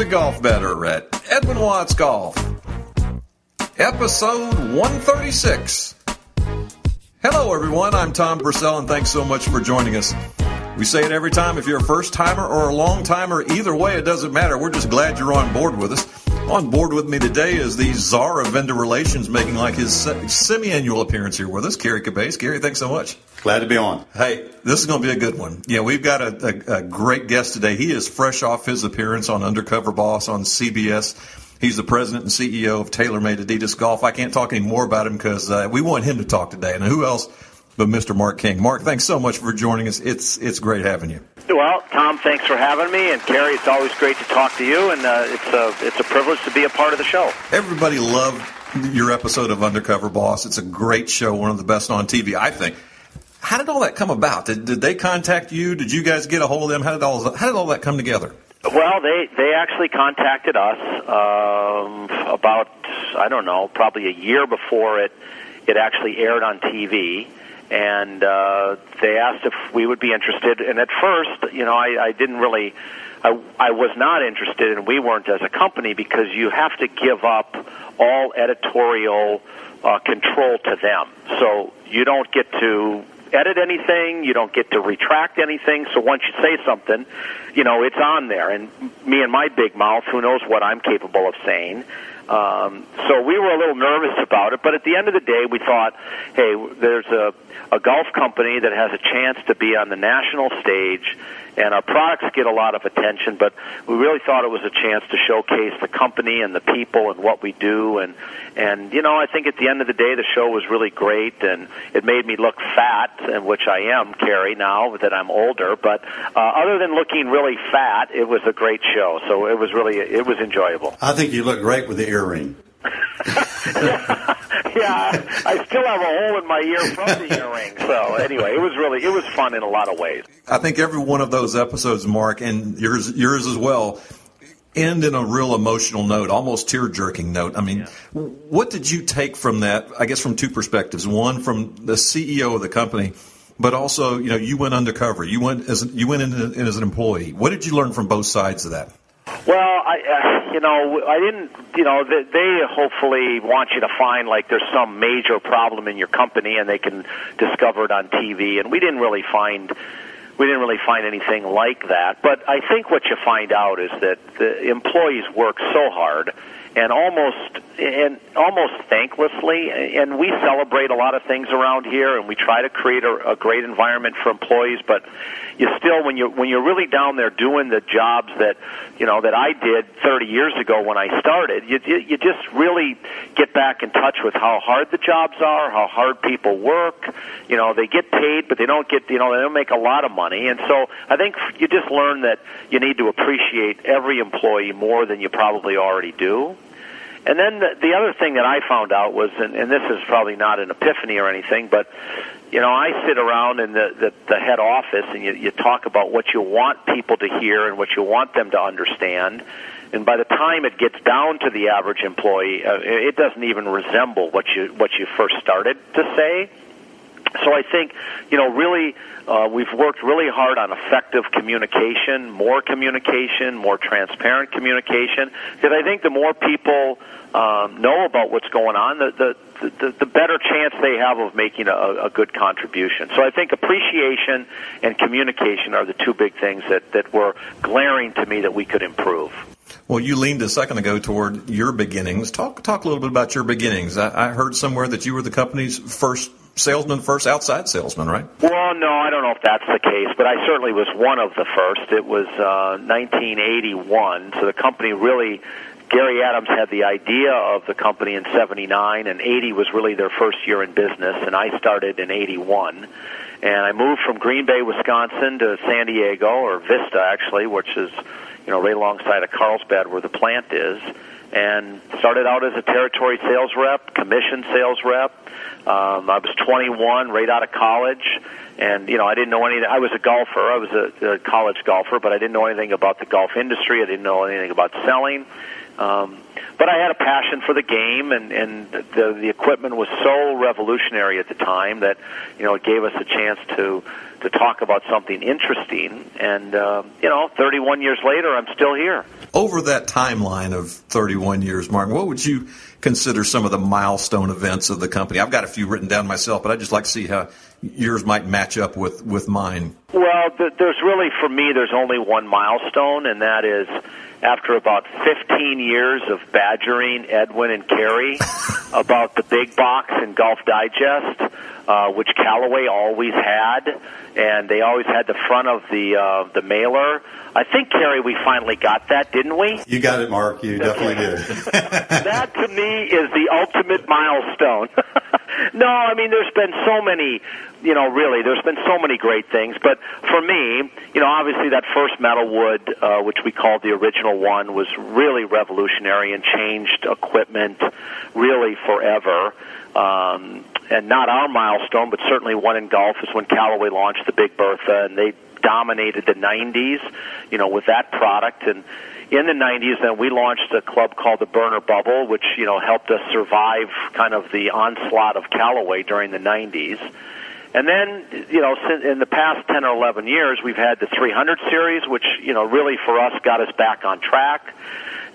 a golf better at Edwin Watts Golf. Episode 136. Hello, everyone. I'm Tom Purcell, and thanks so much for joining us. We say it every time if you're a first timer or a long timer, either way, it doesn't matter. We're just glad you're on board with us. On board with me today is the czar of vendor relations making like his semi annual appearance here with us, Gary Cabase. Gary, thanks so much. Glad to be on. Hey, this is going to be a good one. Yeah, we've got a, a, a great guest today. He is fresh off his appearance on Undercover Boss on CBS. He's the president and CEO of TaylorMade Adidas Golf. I can't talk any more about him because uh, we want him to talk today. And who else but Mr. Mark King? Mark, thanks so much for joining us. It's it's great having you. Well, Tom, thanks for having me, and Gary, it's always great to talk to you, and uh, it's a it's a privilege to be a part of the show. Everybody loved your episode of Undercover Boss. It's a great show, one of the best on TV, I think. How did all that come about? Did, did they contact you? Did you guys get a hold of them? How did all how did all that come together? Well, they they actually contacted us um, about I don't know probably a year before it it actually aired on TV, and uh, they asked if we would be interested. And at first, you know, I, I didn't really. I, I was not interested, and we weren't as a company because you have to give up all editorial uh, control to them. So you don't get to edit anything. You don't get to retract anything. So once you say something, you know, it's on there. And me and my big mouth, who knows what I'm capable of saying. Um, so we were a little nervous about it, but at the end of the day, we thought, hey, there's a, a golf company that has a chance to be on the national stage and our products get a lot of attention, but we really thought it was a chance to showcase the company and the people and what we do and and you know, I think at the end of the day the show was really great and it made me look fat, and which I am, Kerry, now that I'm older, but uh, other than looking really fat, it was a great show. So it was really it was enjoyable. I think you look great with the earring. yeah, I still have a hole in my ear from the earring. So anyway, it was really it was fun in a lot of ways. I think every one of those episodes, Mark, and yours yours as well, end in a real emotional note, almost tear jerking note. I mean, yeah. what did you take from that? I guess from two perspectives. One from the CEO of the company, but also you know you went undercover. You went as you went in as an employee. What did you learn from both sides of that? Well, I, uh, you know, I didn't, you know, they, they hopefully want you to find like there's some major problem in your company and they can discover it on TV. And we didn't really find, we didn't really find anything like that. But I think what you find out is that the employees work so hard and almost and almost thanklessly and we celebrate a lot of things around here and we try to create a, a great environment for employees but you still when you when you're really down there doing the jobs that you know that I did 30 years ago when I started you you just really get back in touch with how hard the jobs are how hard people work. You know they get paid but they don't get you know they don't make a lot of money. And so I think you just learn that you need to appreciate every employee more than you probably already do and then the, the other thing that I found out was, and, and this is probably not an epiphany or anything, but you know, I sit around in the, the, the head office and you, you talk about what you want people to hear and what you want them to understand. And by the time it gets down to the average employee, uh, it doesn't even resemble what you what you first started to say. So I think, you know, really, uh, we've worked really hard on effective communication, more communication, more transparent communication. Because I think the more people um, know about what's going on, the, the the, the better chance they have of making a, a good contribution. So I think appreciation and communication are the two big things that, that were glaring to me that we could improve. Well, you leaned a second ago toward your beginnings. Talk talk a little bit about your beginnings. I, I heard somewhere that you were the company's first salesman first outside salesman, right? Well, no, I don't know if that's the case, but I certainly was one of the first. It was uh, 1981, so the company really. Gary Adams had the idea of the company in 79, and 80 was really their first year in business, and I started in 81. And I moved from Green Bay, Wisconsin to San Diego, or Vista actually, which is, you know, right alongside of Carlsbad where the plant is and started out as a territory sales rep, commission sales rep. Um, I was 21, right out of college, and you know I didn't know anything. I was a golfer. I was a, a college golfer, but I didn't know anything about the golf industry. I didn't know anything about selling. Um, but I had a passion for the game, and and the the equipment was so revolutionary at the time that you know it gave us a chance to to talk about something interesting. And uh, you know, 31 years later, I'm still here. Over that timeline of 31 years, Martin, what would you consider some of the milestone events of the company? I've got a few written down myself, but I'd just like to see how yours might match up with with mine. Well, there's really for me, there's only one milestone, and that is after about 15 years of badgering Edwin and Kerry about the big box and Golf Digest, uh, which Callaway always had, and they always had the front of the uh, the mailer. I think, Kerry, we finally got that, didn't we? You got it, Mark. You definitely did. that to me is the ultimate milestone. no, I mean, there's been so many, you know, really, there's been so many great things. But for me, you know, obviously that first metal wood, uh, which we called the original one, was really revolutionary and changed equipment really forever. Um, and not our milestone, but certainly one in golf is when Callaway launched the Big Bertha, and they dominated the 90s, you know, with that product. And in the 90s, then we launched a club called the Burner Bubble, which you know helped us survive kind of the onslaught of Callaway during the 90s. And then, you know, in the past 10 or 11 years, we've had the 300 series, which, you know, really for us got us back on track.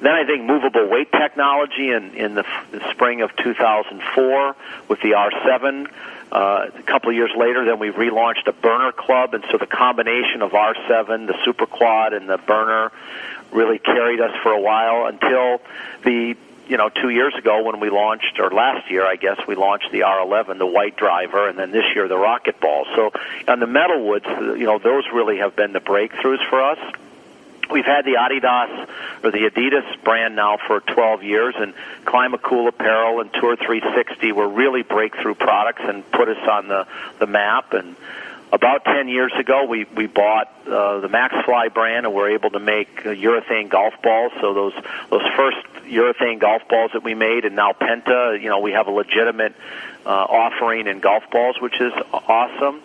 Then I think movable weight technology in, in the, the spring of 2004 with the R7 uh, a couple of years later, then we relaunched a burner club, and so the combination of R7, the Super Quad, and the burner really carried us for a while until the you know two years ago when we launched, or last year I guess we launched the R11, the white driver, and then this year the Rocket Ball. So on the metal woods, you know those really have been the breakthroughs for us. We've had the Adidas or the Adidas brand now for 12 years, and Climacool Apparel and Tour 360 were really breakthrough products and put us on the the map. And about 10 years ago, we we bought uh, the MaxFli brand, and we're able to make uh, urethane golf balls. So those those first urethane golf balls that we made, and now Penta, you know, we have a legitimate uh, offering in golf balls, which is awesome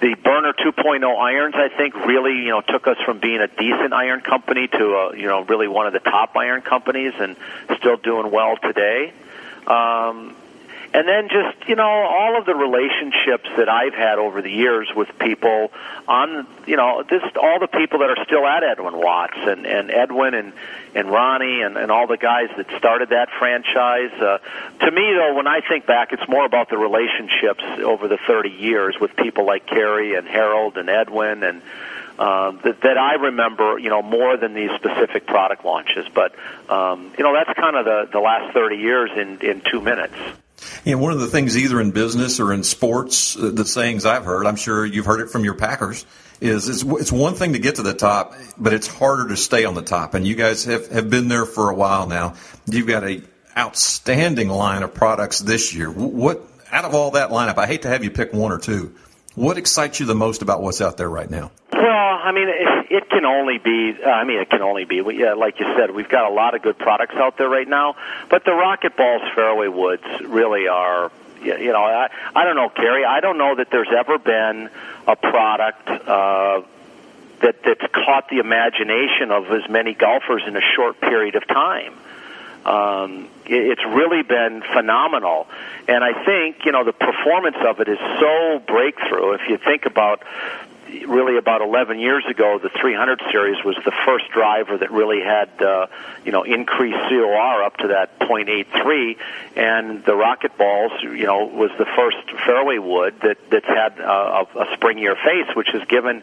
the Burner 2.0 irons, I think, really you know took us from being a decent iron company to a, you know really one of the top iron companies, and still doing well today. Um, and then just you know all of the relationships that I've had over the years with people on you know just all the people that are still at Edwin Watts and and Edwin and and Ronnie and and all the guys that started that franchise. Uh, to me though, when I think back, it's more about the relationships over the 30 years with people like Kerry and Harold and Edwin and. Um, that, that I remember, you know, more than these specific product launches. But um, you know, that's kind of the the last 30 years in in two minutes. You know, one of the things either in business or in sports, uh, the sayings I've heard, I'm sure you've heard it from your Packers, is it's, it's one thing to get to the top, but it's harder to stay on the top. And you guys have, have been there for a while now. You've got a outstanding line of products this year. What out of all that lineup, I hate to have you pick one or two. What excites you the most about what's out there right now? Well, I mean, can only be. Uh, I mean, it can only be. Yeah, like you said, we've got a lot of good products out there right now. But the RocketBallz fairway woods really are. You know, I, I don't know, Kerry. I don't know that there's ever been a product uh, that that's caught the imagination of as many golfers in a short period of time. Um, it, it's really been phenomenal, and I think you know the performance of it is so breakthrough. If you think about really about 11 years ago, the 300 series was the first driver that really had, uh, you know, increased COR up to that .83, and the RocketBallz, you know, was the first fairway wood that that's had uh, a, a springier face, which has given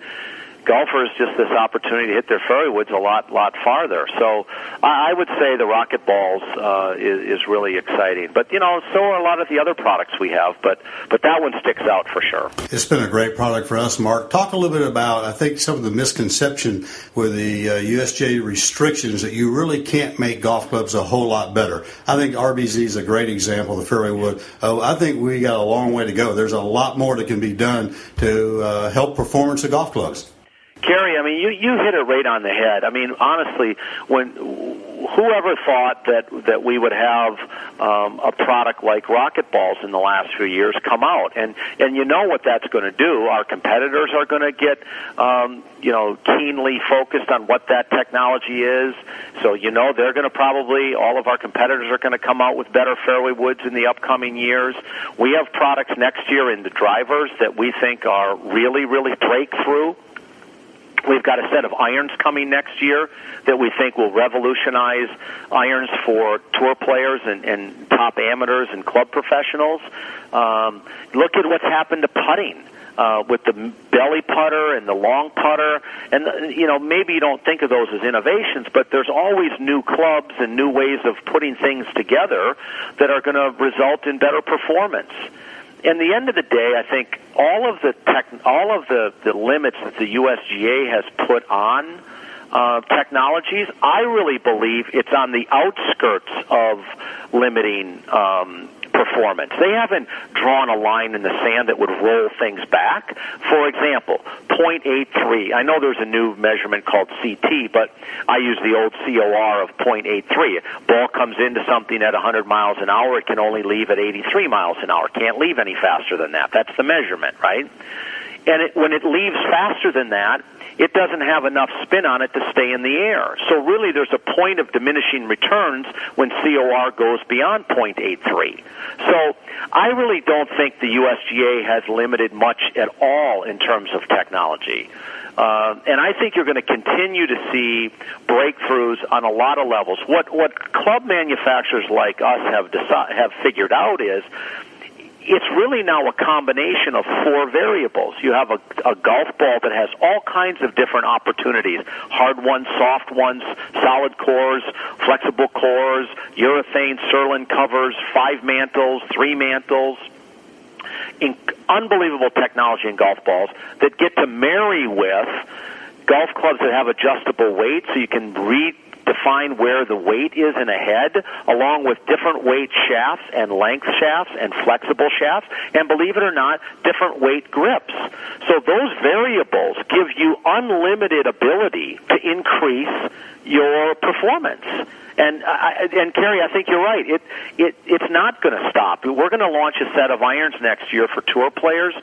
golfers just this opportunity to hit their fairway woods a lot lot farther. So I, I would say the RocketBallz uh, is, is really exciting. But you know, so are a lot of the other products we have. But but that one sticks out for sure. It's been a great product for us, Mark. Talk a little bit about I think some of the misconception with the uh, USGA restrictions that you really can't make golf clubs a whole lot better. I think RBZ is a great example. The fairway wood. Uh, I think we got a long way to go. There's a lot more that can be done to uh, help performance of golf clubs. Kerry, I mean, you you hit it right on the head. I mean, honestly, when whoever thought that that we would have um, a product like RocketBallz in the last few years come out, and and you know what that's going to do. Our competitors are going to get um, you know keenly focused on what that technology is. So you know they're going to probably all of our competitors are going to come out with better fairway woods in the upcoming years. We have products next year in the drivers that we think are really really breakthrough. We've got a set of irons coming next year that we think will revolutionize irons for tour players and, and top amateurs and club professionals. Um, look at what's happened to putting. Uh, with the belly putter and the long putter, and you know maybe you don't think of those as innovations, but there's always new clubs and new ways of putting things together that are going to result in better performance in the end of the day, I think all of the tech, all of the, the limits that the USGA has put on uh, technologies, I really believe it's on the outskirts of limiting um, performance. They haven't drawn a line in the sand that would roll things back. For example, 0.83. I know there's a new measurement called CT, but I use the old COR of 0.83. Ball comes into something at 100 miles an hour, it can only leave at 83 miles an hour. Can't leave any faster than that. That's the measurement, right? And it, when it leaves faster than that, it doesn't have enough spin on it to stay in the air. So really there's a point of diminishing returns when COR goes beyond 0.83. So I really don't think the USGA has limited much at all in terms of technology. Uh, and I think you're going to continue to see breakthroughs on a lot of levels. What what club manufacturers like us have deci- have figured out is it's really now a combination of four variables. You have a, a golf ball that has all kinds of different opportunities hard ones, soft ones, solid cores, flexible cores, urethane Surlyn covers, five mantles, three mantles. In, unbelievable technology in golf balls that get to marry with golf clubs that have adjustable weight so you can read define where the weight is in a head, along with different weight shafts and length shafts and flexible shafts, and believe it or not, different weight grips. So those variables give you unlimited ability to increase your performance. And I, and Kerry, I think you're right. It it it's not going to stop. We're going to launch a set of irons next year for tour players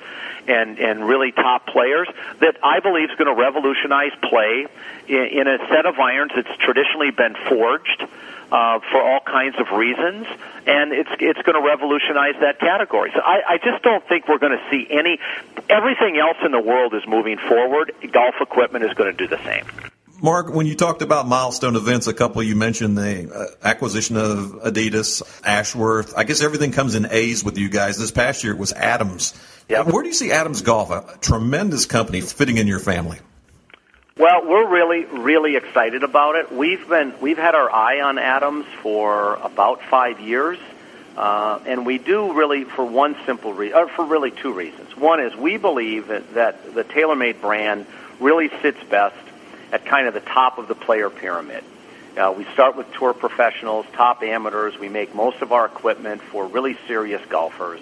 and and really top players that I believe is going to revolutionize play in, in a set of irons that's traditionally been forged. Uh, for all kinds of reasons, and it's it's going to revolutionize that category. So I, I just don't think we're going to see any. Everything else in the world is moving forward. Golf equipment is going to do the same. Mark, when you talked about milestone events, a couple you mentioned the uh, acquisition of Adidas, Ashworth. I guess everything comes in A's with you guys. This past year it was Adams. Yep. Where do you see Adams Golf, a tremendous company fitting in your family? Well, we're really, really excited about it. We've been, we've had our eye on Adams for about five years, uh, and we do really for one simple reason, or for really two reasons. One is we believe that, that the TaylorMade brand really sits best at kind of the top of the player pyramid. Uh, we start with tour professionals, top amateurs. We make most of our equipment for really serious golfers.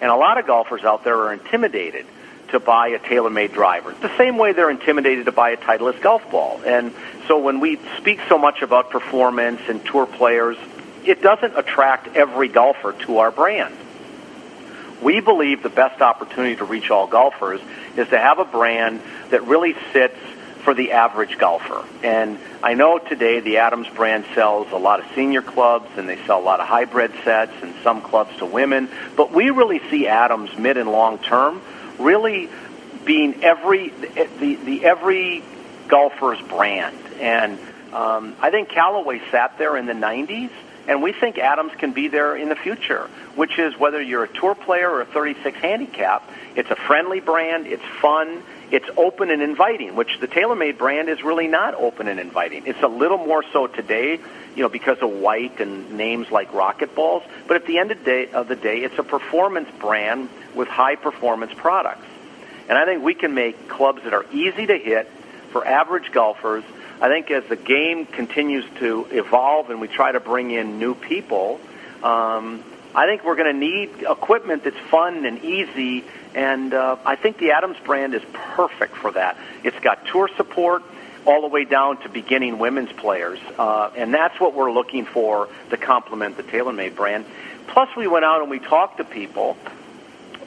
And a lot of golfers out there are intimidated to buy a TaylorMade driver. The same way they're intimidated to buy a Titleist golf ball. And so when we speak so much about performance and tour players, it doesn't attract every golfer to our brand. We believe the best opportunity to reach all golfers is to have a brand that really sits for the average golfer. And I know today the Adams brand sells a lot of senior clubs and they sell a lot of hybrid sets and some clubs to women, but we really see Adams mid and long term really being every the the every golfer's brand. And um, I think Callaway sat there in the 90s and we think Adams can be there in the future, which is whether you're a tour player or a 36 handicap, it's a friendly brand, it's fun, it's open and inviting, which the TaylorMade brand is really not open and inviting. It's a little more so today, you know, because of white and names like RocketBallz. But at the end of the day, of the day it's a performance brand with high performance products. And I think we can make clubs that are easy to hit for average golfers. I think as the game continues to evolve and we try to bring in new people, um, I think we're going to need equipment that's fun and easy and uh, I think the Adams brand is perfect for that. It's got tour support. all the way down to beginning women's players. Uh, and that's what we're looking for to complement the TaylorMade brand. Plus, we went out and we talked to people,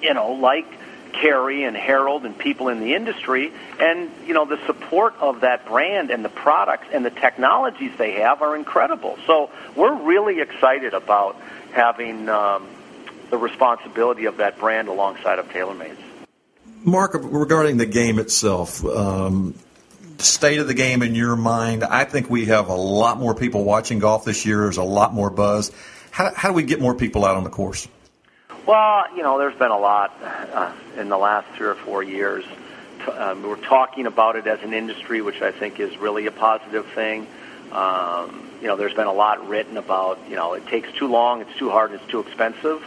you know, like Kerry and Harold and people in the industry, and you know the support of that brand and the products and the technologies they have are incredible. So we're really excited about having um, the responsibility of that brand alongside of TaylorMade's. Mark, regarding the game itself, um, state of the game in your mind, I think we have a lot more people watching golf this year. There's a lot more buzz. How, how do we get more people out on the course? Well, you know, there's been a lot uh, in the last three or four years. Um, we're talking about it as an industry, which I think is really a positive thing. Um, you know, there's been a lot written about, you know, it takes too long, it's too hard, it's too expensive.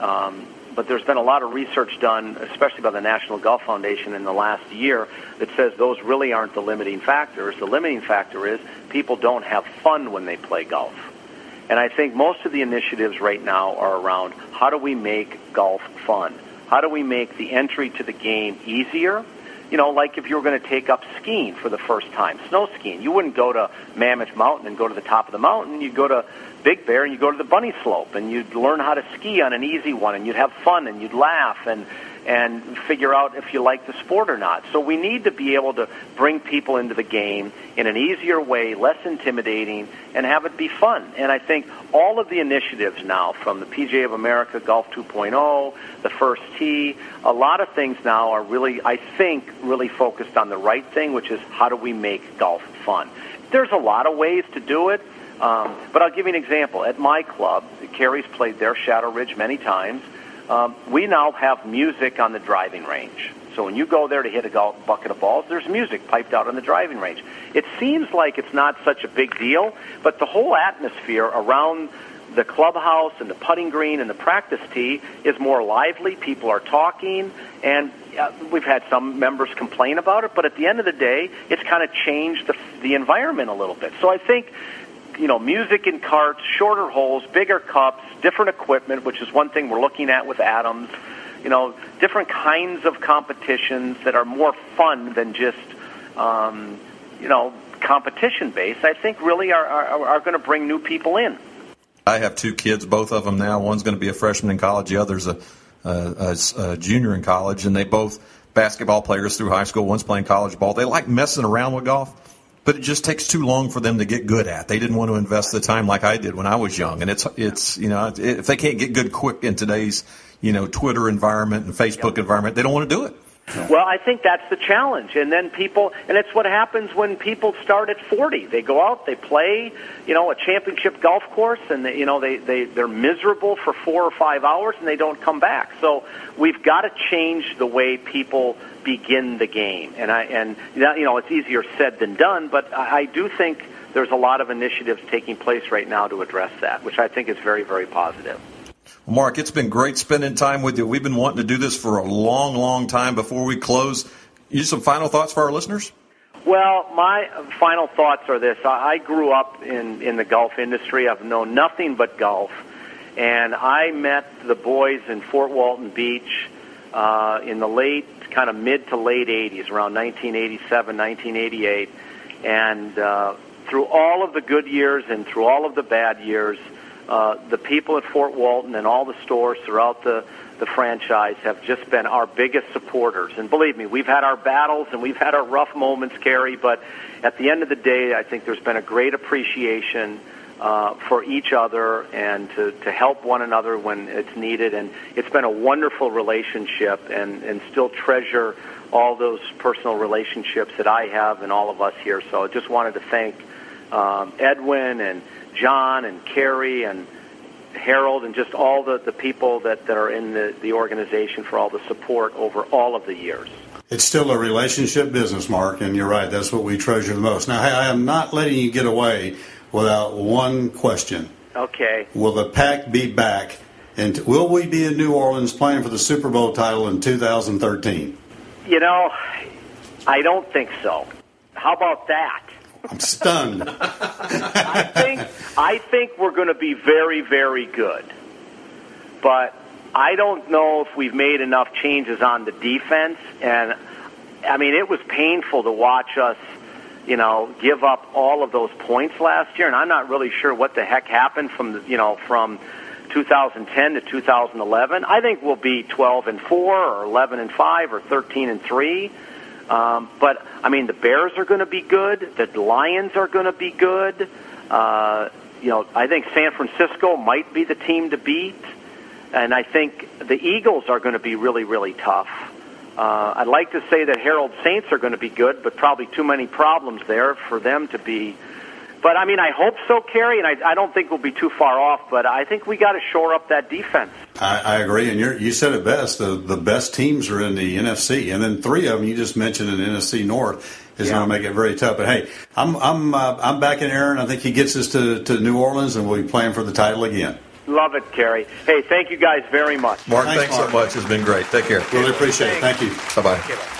Um, but there's been a lot of research done, especially by the National Golf Foundation in the last year, that says those really aren't the limiting factors. The limiting factor is people don't have fun when they play golf. And I think most of the initiatives right now are around how do we make golf fun? How do we make the entry to the game easier? You know, like if you were going to take up skiing for the first time, snow skiing, you wouldn't go to Mammoth Mountain and go to the top of the mountain. You'd go to Big Bear and you'd go to the bunny slope and you'd learn how to ski on an easy one and you'd have fun and you'd laugh and and figure out if you like the sport or not. So we need to be able to bring people into the game in an easier way, less intimidating, and have it be fun. And I think all of the initiatives now, from the PGA of America, Golf 2.0, the First Tee, a lot of things now are really, I think, really focused on the right thing, which is how do we make golf fun. There's a lot of ways to do it. Um, but I'll give you an example. At my club, Kerry's played there, Shadow Ridge, many times. Um, we now have music on the driving range. So when you go there to hit a golf bucket of balls, there's music piped out on the driving range. It seems like it's not such a big deal, but the whole atmosphere around the clubhouse and the putting green and the practice tee is more lively. People are talking, and uh, we've had some members complain about it. But at the end of the day, it's kind of changed the, the environment a little bit. So I think you know, music in carts, shorter holes, bigger cups, different equipment, which is one thing we're looking at with Adams. You know, different kinds of competitions that are more fun than just, um, you know, competition based. I think really are are, are going to bring new people in. I have two kids, both of them now. One's going to be a freshman in college, the other's a, a, a junior in college, and they both basketball players through high school. One's playing college ball. They like messing around with golf but it just takes too long for them to get good at. They didn't want to invest the time like I did when I was young, and it's it's you know if they can't get good quick in today's you know Twitter environment and Facebook yep. environment, they don't want to do it. Well, I think that's the challenge. And then people, and it's what happens when people start at 40. They go out, they play, you know, a championship golf course, and they, you know they they they're miserable for four or five hours, and they don't come back. So we've got to change the way people begin the game. And I and you know it's easier said than done, but I, I do think there's a lot of initiatives taking place right now to address that, which I think is very very positive. Mark, it's been great spending time with you. We've been wanting to do this for a long, long time. Before we close, you some final thoughts for our listeners? Well, my final thoughts are this: I grew up in in the golf industry. I've known nothing but golf, and I met the boys in Fort Walton Beach uh, in the late kind of mid to late 80s, around 1987, 1988. And uh, through all of the good years and through all of the bad years, uh, the people at Fort Walton and all the stores throughout the, the franchise have just been our biggest supporters. And believe me, we've had our battles and we've had our rough moments, Gary, but at the end of the day, I think there's been a great appreciation uh, for each other and to, to help one another when it's needed. And it's been a wonderful relationship and, and still treasure all those personal relationships that I have and all of us here. So I just wanted to thank um, Edwin and John and Kerry and Harold and just all the, the people that, that are in the, the organization for all the support over all of the years. It's still a relationship business, Mark, and you're right. That's what we treasure the most. Now, I am not letting you get away without one question. Okay. Will the pack be back? And will we be in New Orleans playing for the Super Bowl title in 2013? You know, I don't think so. How about that? I'm stunned. I think I think we're going to be very very good. But I don't know if we've made enough changes on the defense and I mean it was painful to watch us you know, give up all of those points last year, and I'm not really sure what the heck happened from the, you know from 2010 to 2011. I think we'll be 12 and four, or 11 and five, or 13 and three. Um, but I mean, the Bears are going to be good. The Lions are going to be good. Uh, you know, I think San Francisco might be the team to beat, and I think the Eagles are going to be really, really tough. Uh, I'd like to say that Herald Saints are going to be good, but probably too many problems there for them to be. But I mean, I hope so, Kerry, and I, I don't think we'll be too far off. But I think we got to shore up that defense. I, I agree, and you you said it best. The the best teams are in the NFC, and then three of them you just mentioned in the NFC North is yeah. going to make it very tough. But hey, I'm I'm uh, I'm backing Aaron. I think he gets us to, to New Orleans, and we'll be playing for the title again. Love it, Kerry. Hey, thank you guys very much. Mark, thanks, thanks Mark. so much. It's been great. Take care. Really appreciate it. Thank you. Bye bye.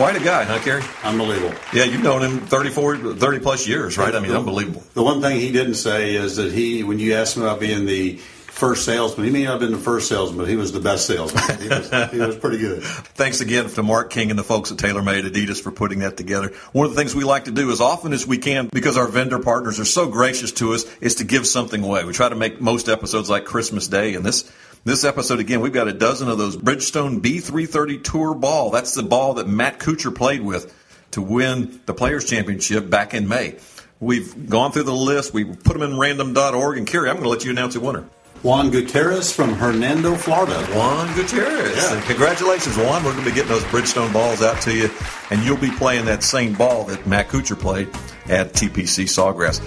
Quite a guy, huh, Kerry? Unbelievable. Yeah, you've known him 34, 30 plus years, right? I mean, unbelievable. The one thing he didn't say is that he, when you asked him about being the first salesman. He may not have been the first salesman, but he was the best salesman. He was, he was pretty good. Thanks again to Mark King and the folks at TaylorMade Adidas for putting that together. One of the things we like to do as often as we can, because our vendor partners are so gracious to us, is to give something away. We try to make most episodes like Christmas Day, and this this episode again, we've got a dozen of those Bridgestone B330 Tour ball. That's the ball that Matt Kuchar played with to win the Players Championship back in May. We've gone through the list. We put them in random.org. And Kerry, I'm going to let you announce the winner. Juan Gutierrez from Hernando, Florida. Juan Gutierrez. Yeah. Congratulations, Juan. We're going to be getting those Bridgestone balls out to you, and you'll be playing that same ball that Matt Kuchar played at TPC Sawgrass.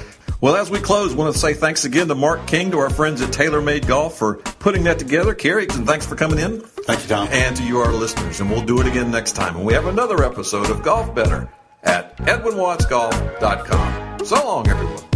Well, as we close, I want to say thanks again to Mark King, to our friends at TaylorMade Golf for putting that together. Kerry, and thanks for coming in. Thank you, Tom. And to you, our listeners. And we'll do it again next time. And we have another episode of Golf Better at EdwinWattsGolf.com. So long, everyone.